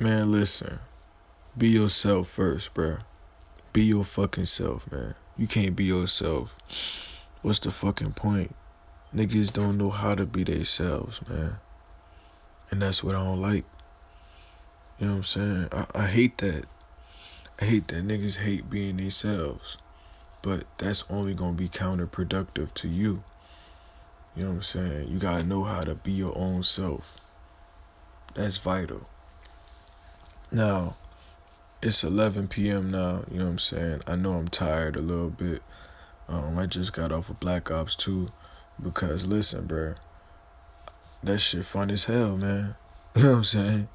Man, listen. Be yourself first, bro. Be your fucking self, man. You can't be yourself. What's the fucking point? Niggas don't know how to be themselves, man. And that's what I don't like. You know what I'm saying? I, I hate that. I hate that niggas hate being themselves. But that's only gonna be counterproductive to you. You know what I'm saying? You gotta know how to be your own self. That's vital. Now, it's 11 p.m. now, you know what I'm saying? I know I'm tired a little bit. Um, I just got off of Black Ops 2 because, listen, bro, that shit fun as hell, man. You know what I'm saying?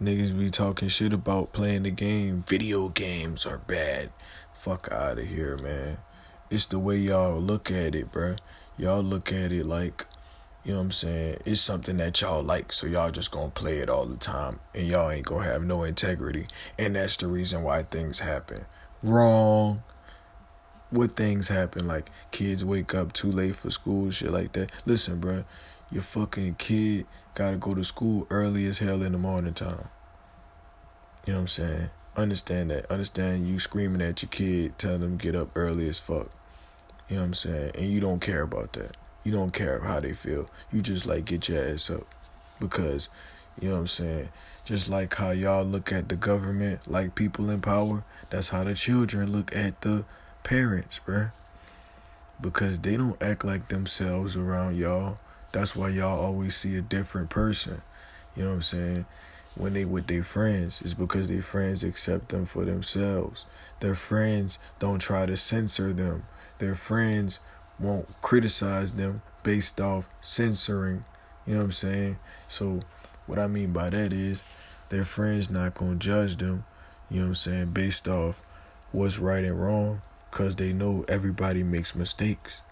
Niggas be talking shit about playing the game. Video games are bad. Fuck out of here, man. It's the way y'all look at it, bro. Y'all look at it like, you know what I'm saying? It's something that y'all like, so y'all just gonna play it all the time, and y'all ain't gonna have no integrity. And that's the reason why things happen. Wrong. What things happen? Like kids wake up too late for school, shit like that. Listen, bro your fucking kid gotta go to school early as hell in the morning time. You know what I'm saying? Understand that. Understand you screaming at your kid, telling them get up early as fuck. You know what I'm saying? And you don't care about that. You don't care how they feel. You just like get your ass up. Because, you know what I'm saying? Just like how y'all look at the government like people in power, that's how the children look at the parents, bruh. Because they don't act like themselves around y'all. That's why y'all always see a different person. You know what I'm saying? When they with their friends, it's because their friends accept them for themselves. Their friends don't try to censor them. Their friends won't criticize them based off censoring. You know what I'm saying? So what I mean by that is their friends not gonna judge them, you know what I'm saying, based off what's right and wrong, cause they know everybody makes mistakes.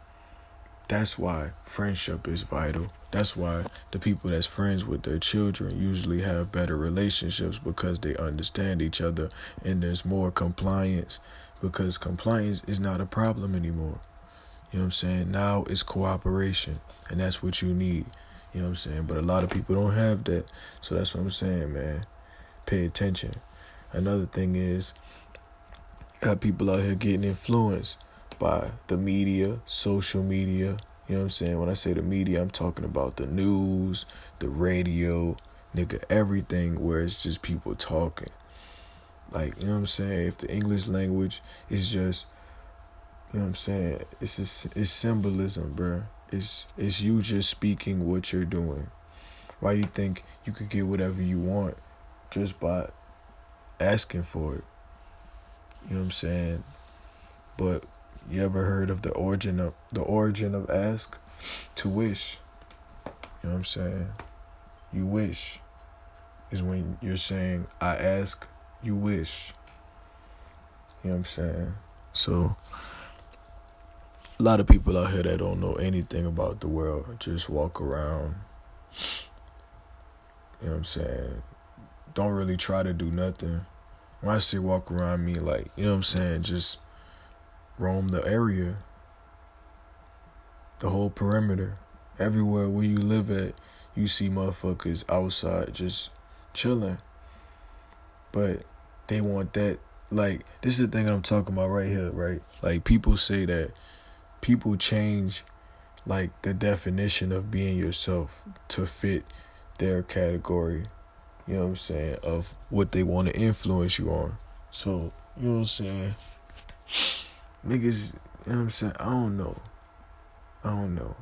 That's why friendship is vital. That's why the people that's friends with their children usually have better relationships because they understand each other and there's more compliance because compliance is not a problem anymore. You know what I'm saying? Now it's cooperation and that's what you need. You know what I'm saying? But a lot of people don't have that. So that's what I'm saying, man. Pay attention. Another thing is, got people out here getting influenced by the media, social media. You know what I'm saying? When I say the media, I'm talking about the news, the radio, nigga, everything where it's just people talking. Like, you know what I'm saying? If the English language is just, you know what I'm saying? It's just, it's symbolism, bro. It's it's you just speaking what you're doing. Why you think you could get whatever you want just by asking for it? You know what I'm saying? But you ever heard of the origin of the origin of ask? To wish. You know what I'm saying? You wish is when you're saying I ask, you wish. You know what I'm saying? So a lot of people out here that don't know anything about the world just walk around. You know what I'm saying? Don't really try to do nothing. When I say walk around, I mean like, you know what I'm saying? Just roam the area, the whole perimeter. Everywhere where you live at, you see motherfuckers outside just chilling. But they want that like this is the thing I'm talking about right here, right? Like people say that people change like the definition of being yourself to fit their category, you know what I'm saying, of what they want to influence you on. So, you know what I'm saying? niggas, you know what I'm saying? I don't know. I don't know.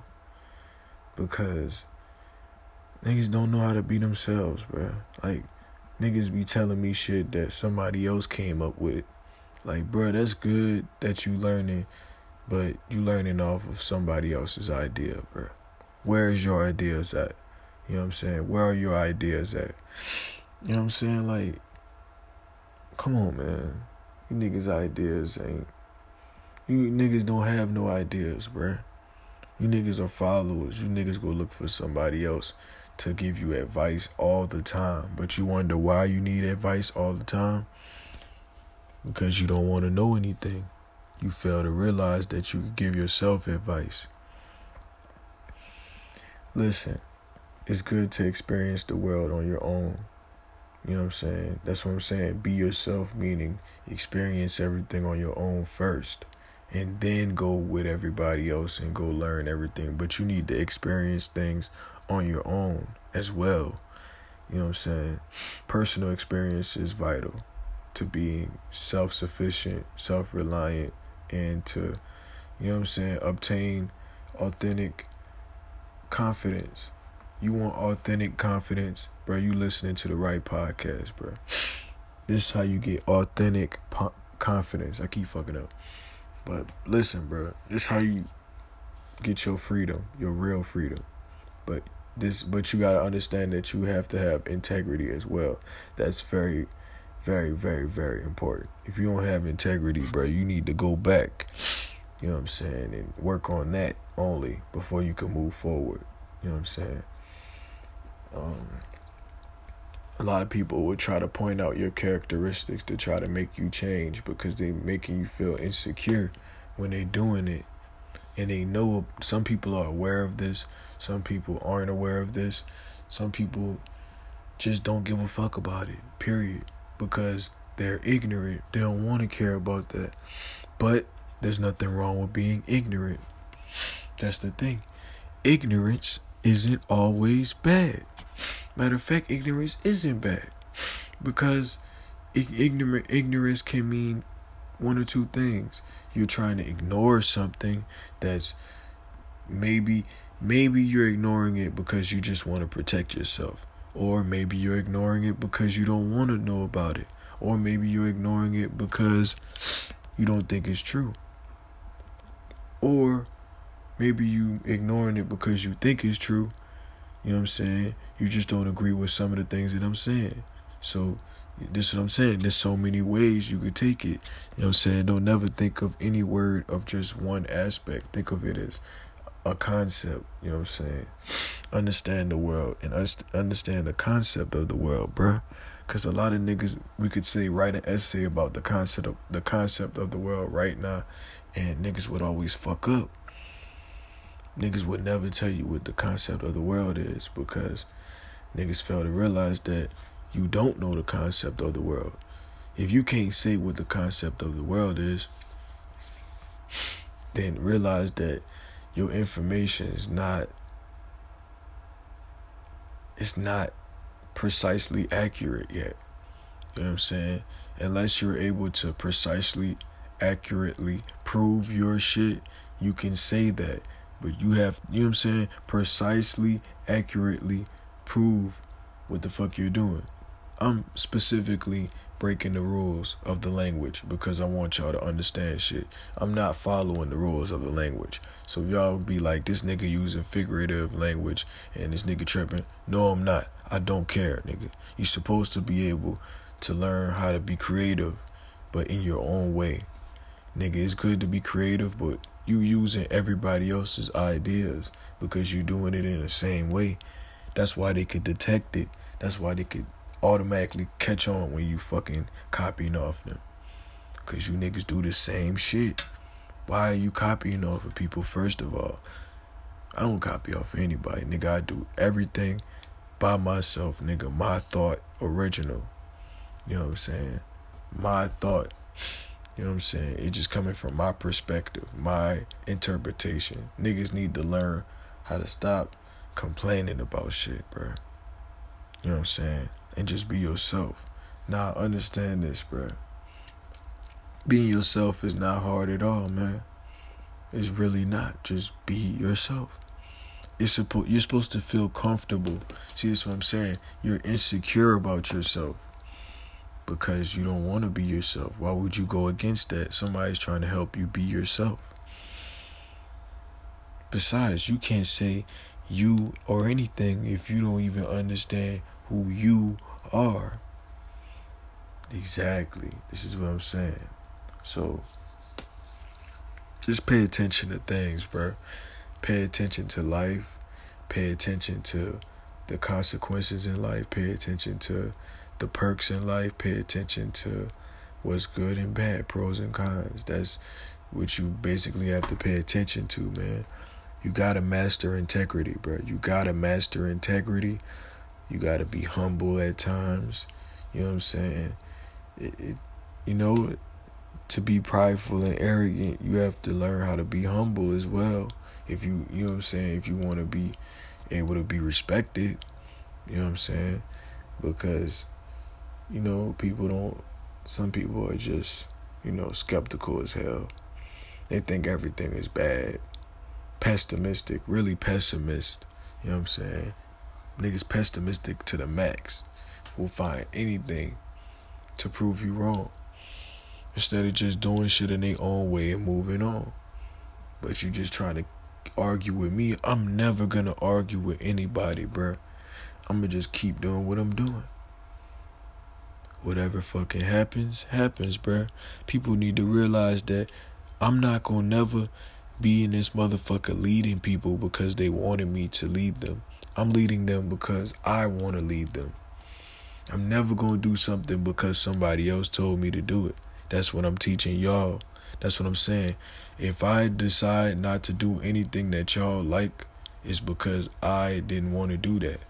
Because niggas don't know how to be themselves, bro. Like, niggas be telling me shit that somebody else came up with. Like, bro, that's good that you learning, but you learning off of somebody else's idea, bro. Where is your ideas at? You know what I'm saying? Where are your ideas at? You know what I'm saying? Like, come on, man. You niggas' ideas ain't you niggas don't have no ideas, bruh. You niggas are followers. You niggas go look for somebody else to give you advice all the time. But you wonder why you need advice all the time? Because you don't want to know anything. You fail to realize that you give yourself advice. Listen, it's good to experience the world on your own. You know what I'm saying? That's what I'm saying. Be yourself, meaning experience everything on your own first. And then go with everybody else and go learn everything. But you need to experience things on your own as well. You know what I'm saying? Personal experience is vital to being self sufficient, self reliant, and to, you know what I'm saying, obtain authentic confidence. You want authentic confidence, bro? You listening to the right podcast, bro. This is how you get authentic po- confidence. I keep fucking up. But listen, bro. This is how you get your freedom, your real freedom. But this but you got to understand that you have to have integrity as well. That's very very very very important. If you don't have integrity, bro, you need to go back. You know what I'm saying? And work on that only before you can move forward. You know what I'm saying? Um, a lot of people would try to point out your characteristics to try to make you change because they're making you feel insecure when they're doing it and they know some people are aware of this some people aren't aware of this some people just don't give a fuck about it period because they're ignorant. They don't want to care about that. But there's nothing wrong with being ignorant. That's the thing. Ignorance isn't always bad. Matter of fact, ignorance isn't bad. Because ignorant ignorance can mean one or two things. You're trying to ignore something that's maybe maybe you're ignoring it because you just want to protect yourself or maybe you're ignoring it because you don't want to know about it or maybe you're ignoring it because you don't think it's true or maybe you ignoring it because you think it's true you know what I'm saying? You just don't agree with some of the things that I'm saying. So this is what I'm saying. There's so many ways you could take it. You know what I'm saying? Don't never think of any word of just one aspect. Think of it as a concept. You know what I'm saying? Understand the world and understand the concept of the world, bruh. Cause a lot of niggas we could say write an essay about the concept of the concept of the world right now, and niggas would always fuck up niggas would never tell you what the concept of the world is because niggas fail to realize that you don't know the concept of the world. If you can't say what the concept of the world is, then realize that your information is not it's not precisely accurate yet. You know what I'm saying? Unless you're able to precisely accurately prove your shit, you can say that but you have, you know what I'm saying, precisely, accurately prove what the fuck you're doing. I'm specifically breaking the rules of the language because I want y'all to understand shit. I'm not following the rules of the language. So y'all be like, this nigga using figurative language and this nigga tripping. No, I'm not. I don't care, nigga. You're supposed to be able to learn how to be creative, but in your own way. Nigga, it's good to be creative, but you using everybody else's ideas because you're doing it in the same way. That's why they could detect it. That's why they could automatically catch on when you fucking copying off them. Cause you niggas do the same shit. Why are you copying off of people first of all? I don't copy off of anybody, nigga. I do everything by myself, nigga. My thought original. You know what I'm saying? My thought. You know what I'm saying? It's just coming from my perspective, my interpretation. Niggas need to learn how to stop complaining about shit, bro. You know what I'm saying? And just be yourself. Now understand this, bro. Being yourself is not hard at all, man. It's really not. Just be yourself. It's supposed you're supposed to feel comfortable. See, that's what I'm saying. You're insecure about yourself because you don't want to be yourself. Why would you go against that? Somebody's trying to help you be yourself. Besides, you can't say you or anything if you don't even understand who you are. Exactly. This is what I'm saying. So, just pay attention to things, bro. Pay attention to life. Pay attention to the consequences in life. Pay attention to the perks in life, pay attention to what's good and bad, pros and cons. That's what you basically have to pay attention to, man. You gotta master integrity, bro. You gotta master integrity. You gotta be humble at times. You know what I'm saying? It, it, you know, to be prideful and arrogant, you have to learn how to be humble as well. If you, you know what I'm saying, if you want to be able to be respected, you know what I'm saying? Because, you know, people don't, some people are just, you know, skeptical as hell. They think everything is bad. Pessimistic, really pessimist. You know what I'm saying? Niggas pessimistic to the max. Will find anything to prove you wrong. Instead of just doing shit in their own way and moving on. But you just trying to argue with me. I'm never gonna argue with anybody, bruh. I'm gonna just keep doing what I'm doing. Whatever fucking happens, happens, bruh. People need to realize that I'm not gonna never be in this motherfucker leading people because they wanted me to lead them. I'm leading them because I want to lead them. I'm never going to do something because somebody else told me to do it. That's what I'm teaching y'all. That's what I'm saying. If I decide not to do anything that y'all like, it's because I didn't want to do that.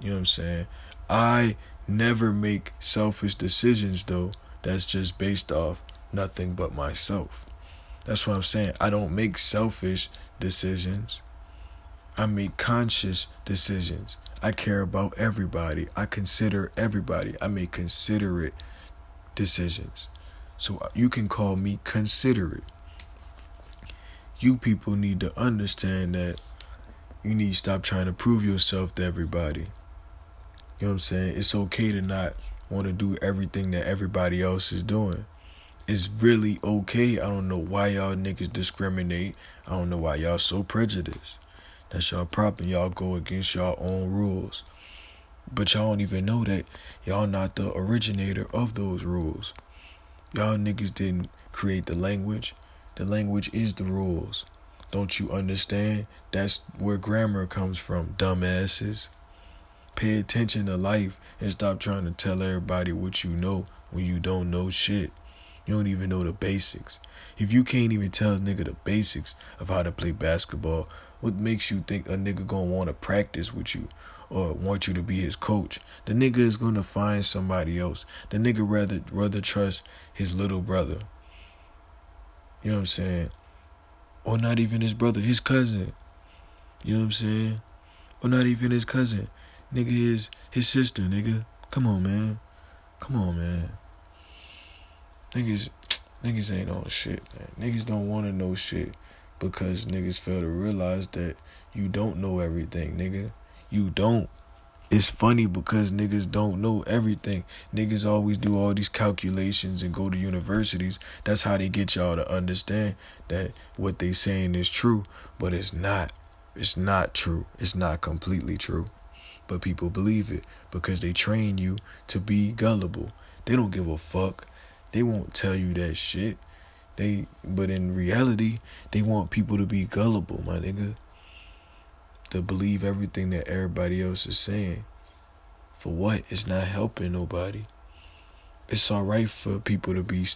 You know what I'm saying? I never make selfish decisions though. That's just based off nothing but myself. That's what I'm saying. I don't make selfish decisions. I make conscious decisions. I care about everybody. I consider everybody. I make considerate decisions. So uh, you can call me considerate. You people need to understand that you need to stop trying to prove yourself to everybody. You know what I'm saying? It's okay to not want to do everything that everybody else is doing. It's really okay. I don't know why y'all niggas discriminate. I don't know why y'all so prejudiced. That's y'all problem. Y'all go against y'all own rules. But y'all don't even know that y'all not the originator of those rules. Y'all niggas didn't create the language. The language is the rules. Don't you understand? That's where grammar comes from, dumbasses. Pay attention to life and stop trying to tell everybody what you know when you don't know shit. You don't even know the basics. If you can't even tell a nigga the basics of how to play basketball, what makes you think a nigga gonna wanna practice with you or want you to be his coach? The nigga is gonna find somebody else. The nigga rather rather trust his little brother. You know what I'm saying? Or not even his brother, his cousin. You know what I'm saying? Or not even his cousin. Nigga is his sister, nigga. Come on, man. Come on, man. Niggas niggas ain't on shit, man. Niggas don't wanna know shit because niggas fail to realize that you don't know everything, nigga. You don't. It's funny because niggas don't know everything. Niggas always do all these calculations and go to universities. That's how they get y'all to understand that what they saying is true, but it's not. It's not true. It's not completely true. But people believe it because they train you to be gullible. They don't give a fuck. They won't tell you that shit. They but in reality, they want people to be gullible, my nigga. To believe everything that everybody else is saying. For what? It's not helping nobody. It's alright for people to be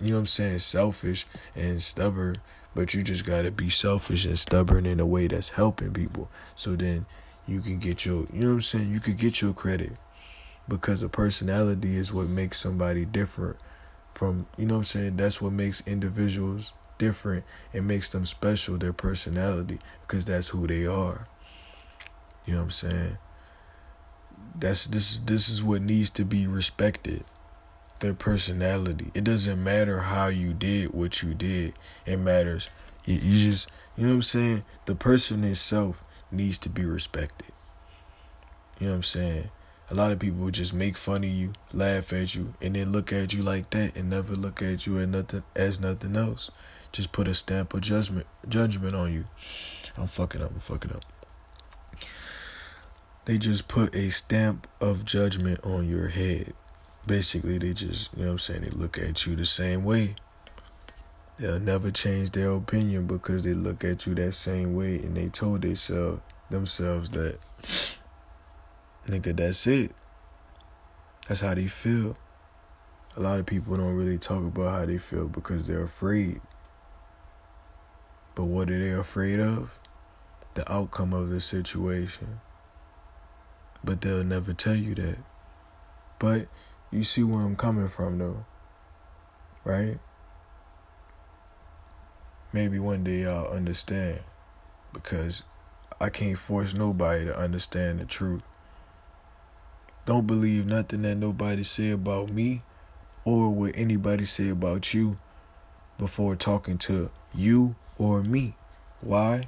you know what I'm saying, selfish and stubborn, but you just gotta be selfish and stubborn in a way that's helping people. So then you can get your you know what I'm saying, you could get your credit. Because a personality is what makes somebody different from you know I'm saying? That's what makes individuals different and makes them special their personality because that's who they are. You know what I'm saying? That's this this is what needs to be respected their personality. It doesn't matter how you did what you did. It matters. You, you just you know what I'm saying? The person itself needs to be respected. You know what I'm saying a lot of people just make fun of you, laugh at you, and then look at you like that and never look at you as nothing as nothing else. Just put a stamp of judgment judgment on you. I'm fucking up, I'm fucking up. They just put a stamp of judgment on your head. Basically, they just, you know what I'm saying, they look at you the same way. They'll never change their opinion because they look at you that same way and they told themselves themselves that Nigga, that's it. That's how they feel. A lot of people don't really talk about how they feel because they're afraid. But what are they afraid of? The outcome of the situation. But they'll never tell you that. But you see where I'm coming from though. Right? Maybe one day y'all understand because I can't force nobody to understand the truth. Don't believe nothing that nobody say about me or what anybody say about you before talking to you or me. Why?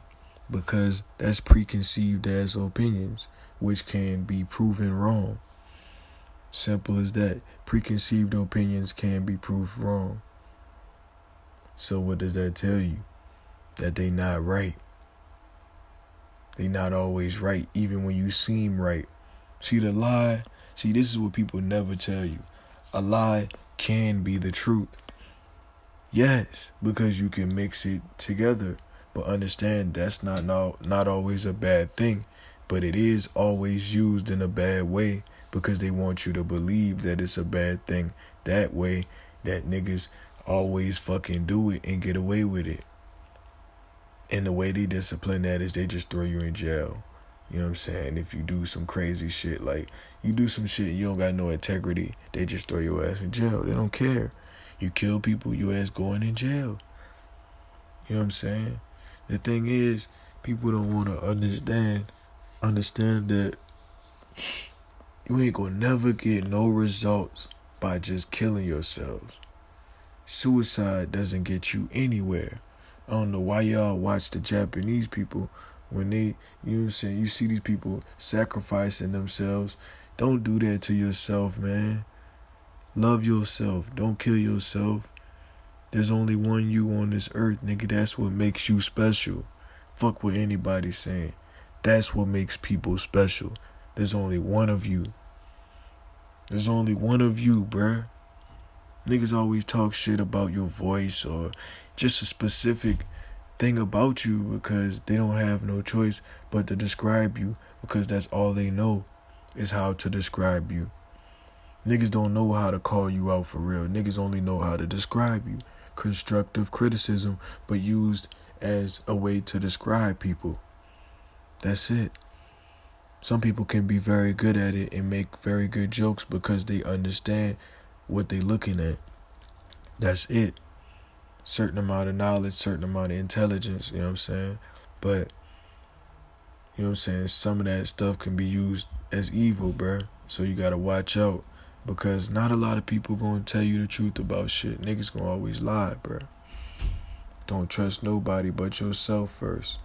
Because that's preconceived as opinions, which can be proven wrong. Simple as that. Preconceived opinions can be proved wrong. So what does that tell you? That they not right. They not always right, even when you seem right. See the lie? See, this is what people never tell you. A lie can be the truth. Yes, because you can mix it together. But understand that's not not, not always a bad thing, but it is always used in a bad way because they want you to believe that it's a bad thing. That way that niggas always fucking do it and get away with it. And the way they discipline that is they just throw you in jail. You know what I'm saying? If you do some crazy shit, like you do some shit, and you don't got no integrity, they just throw your ass in jail. They don't care. You kill people, your ass going in jail. You know what I'm saying? The thing is, people don't want to understand, understand that you ain't gonna never get no results by just killing yourselves. Suicide doesn't get you anywhere. I don't know why y'all watch the Japanese people when they, you know what I'm saying, you see these people sacrificing themselves. Don't do that to yourself, man. Love yourself. Don't kill yourself. There's only one you on this earth, nigga. That's what makes you special. Fuck what anybody's saying. That's what makes people special. There's only one of you. There's only one of you, bruh. Niggas always talk shit about your voice or just a specific thing about you because they don't have no choice but to describe you because that's all they know is how to describe you. Niggas don't know how to call you out for real. Niggas only know how to describe you. Constructive criticism, but used as a way to describe people. That's it. Some people can be very good at it and make very good jokes because they understand what they're looking at. That's it. Certain amount of knowledge, certain amount of intelligence, you know what I'm saying? But you know what I'm saying? Some of that stuff can be used as evil, bruh. So you gotta watch out. Because not a lot of people gonna tell you the truth about shit. Niggas gonna always lie, bruh. Don't trust nobody but yourself first.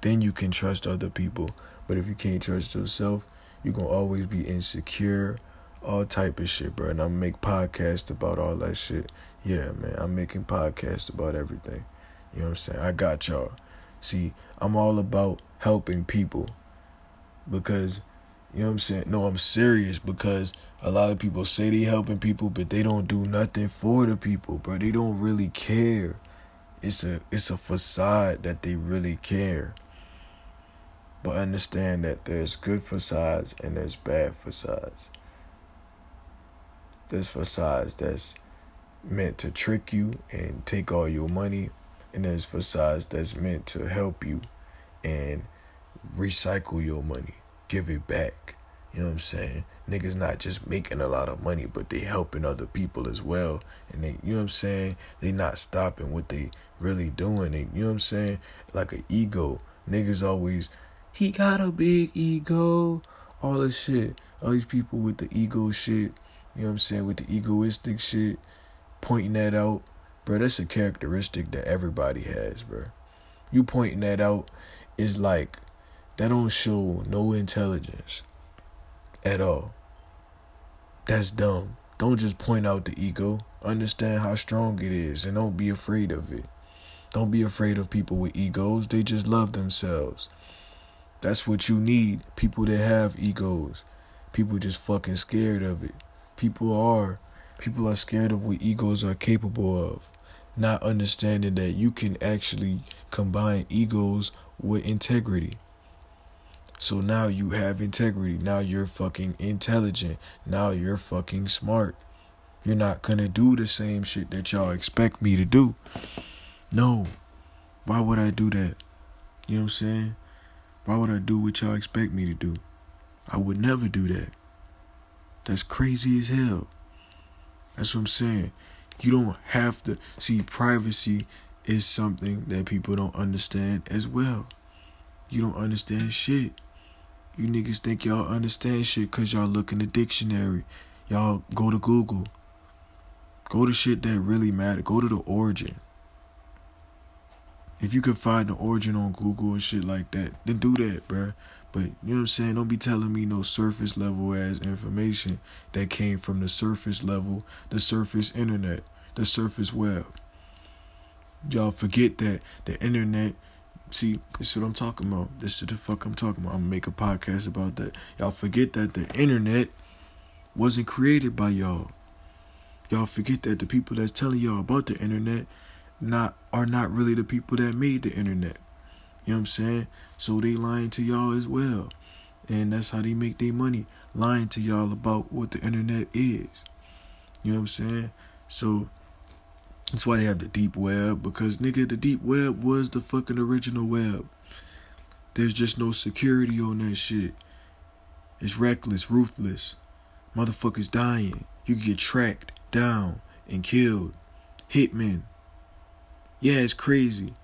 Then you can trust other people. But if you can't trust yourself, you're gonna always be insecure, all type of shit, bro. And I make podcasts about all that shit. Yeah, man, I'm making podcasts about everything. You know what I'm saying? I got y'all. See, I'm all about helping people because, you know what I'm saying? No, I'm serious because a lot of people say they helping people, but they don't do nothing for the people, bro. They don't really care. It's a it's a facade that they really care. But understand that there's good facades and there's bad facades. There's facades that's meant to trick you and take all your money, and there's facades that's meant to help you and recycle your money, give it back. You know what I'm saying? Niggas not just making a lot of money, but they helping other people as well. And they, you know what I'm saying? They not stopping what they really doing. They, you know what I'm saying? Like an ego. Niggas always, he got a big ego. All this shit. All these people with the ego shit. You know what I'm saying? With the egoistic shit, pointing that out, bro, that's a characteristic that everybody has, bro. You pointing that out is like, that don't show no intelligence at all. That's dumb. Don't just point out the ego. Understand how strong it is and don't be afraid of it. Don't be afraid of people with egos. They just love themselves. That's what you need. People that have egos. People just fucking scared of it. People are. People are scared of what egos are capable of. Not understanding that you can actually combine egos with integrity. So now you have integrity. Now you're fucking intelligent. Now you're fucking smart. You're not gonna do the same shit that y'all expect me to do. No. Why would I do that? You know what I'm saying? Why would I do what y'all expect me to do? I would never do that. That's crazy as hell. That's what I'm saying. You don't have to see privacy is something that people don't understand as well. You don't understand shit. You niggas think y'all understand shit cause y'all look in the dictionary. Y'all go to Google. Go to shit that really matter. Go to the origin. If you can find the origin on Google and shit like that, then do that, bruh. But you know what I'm saying? Don't be telling me no surface level as information that came from the surface level, the surface internet, the surface web. Y'all forget that the internet. See, this is what I'm talking about. This is the fuck I'm talking about. I'm gonna make a podcast about that. Y'all forget that the internet wasn't created by y'all. Y'all forget that the people that's telling y'all about the internet not are not really the people that made the internet. You know what I'm saying? So they lying to y'all as well. And that's how they make their money. Lying to y'all about what the internet is. You know what I'm saying? So that's why they have the deep web. Because nigga, the deep web was the fucking original web. There's just no security on that shit. It's reckless, ruthless. Motherfuckers dying. You get tracked down and killed. Hitmen. Yeah, it's crazy.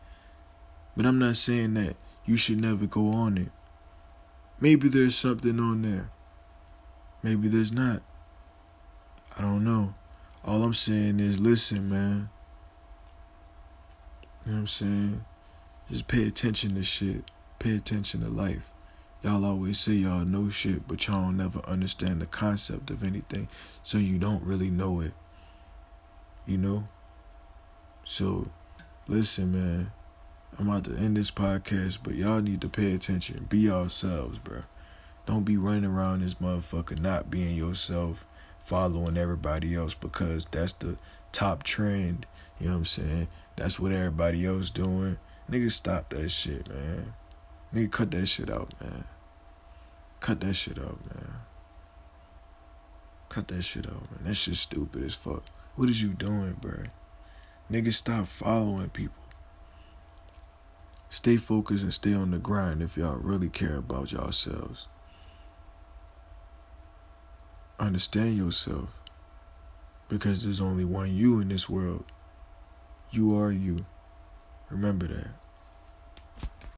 But I'm not saying that you should never go on it. Maybe there's something on there. Maybe there's not. I don't know. All I'm saying is listen, man. You know what I'm saying? Just pay attention to shit. Pay attention to life. Y'all always say y'all know shit, but y'all don't never understand the concept of anything, so you don't really know it. You know? So, listen, man. I'm about to end this podcast, but y'all need to pay attention. Be yourselves, bro. Don't be running around this motherfucker not being yourself, following everybody else because that's the top trend. You know what I'm saying? That's what everybody else doing. Nigga, stop that shit, man. Nigga, cut that shit out, man. Cut that shit out, man. Cut that shit out, man. That shit stupid as fuck. What is you doing, bro? Nigga, stop following people. Stay focused and stay on the grind if y'all really care about yourselves. Understand yourself. Because there's only one you in this world. You are you. Remember that.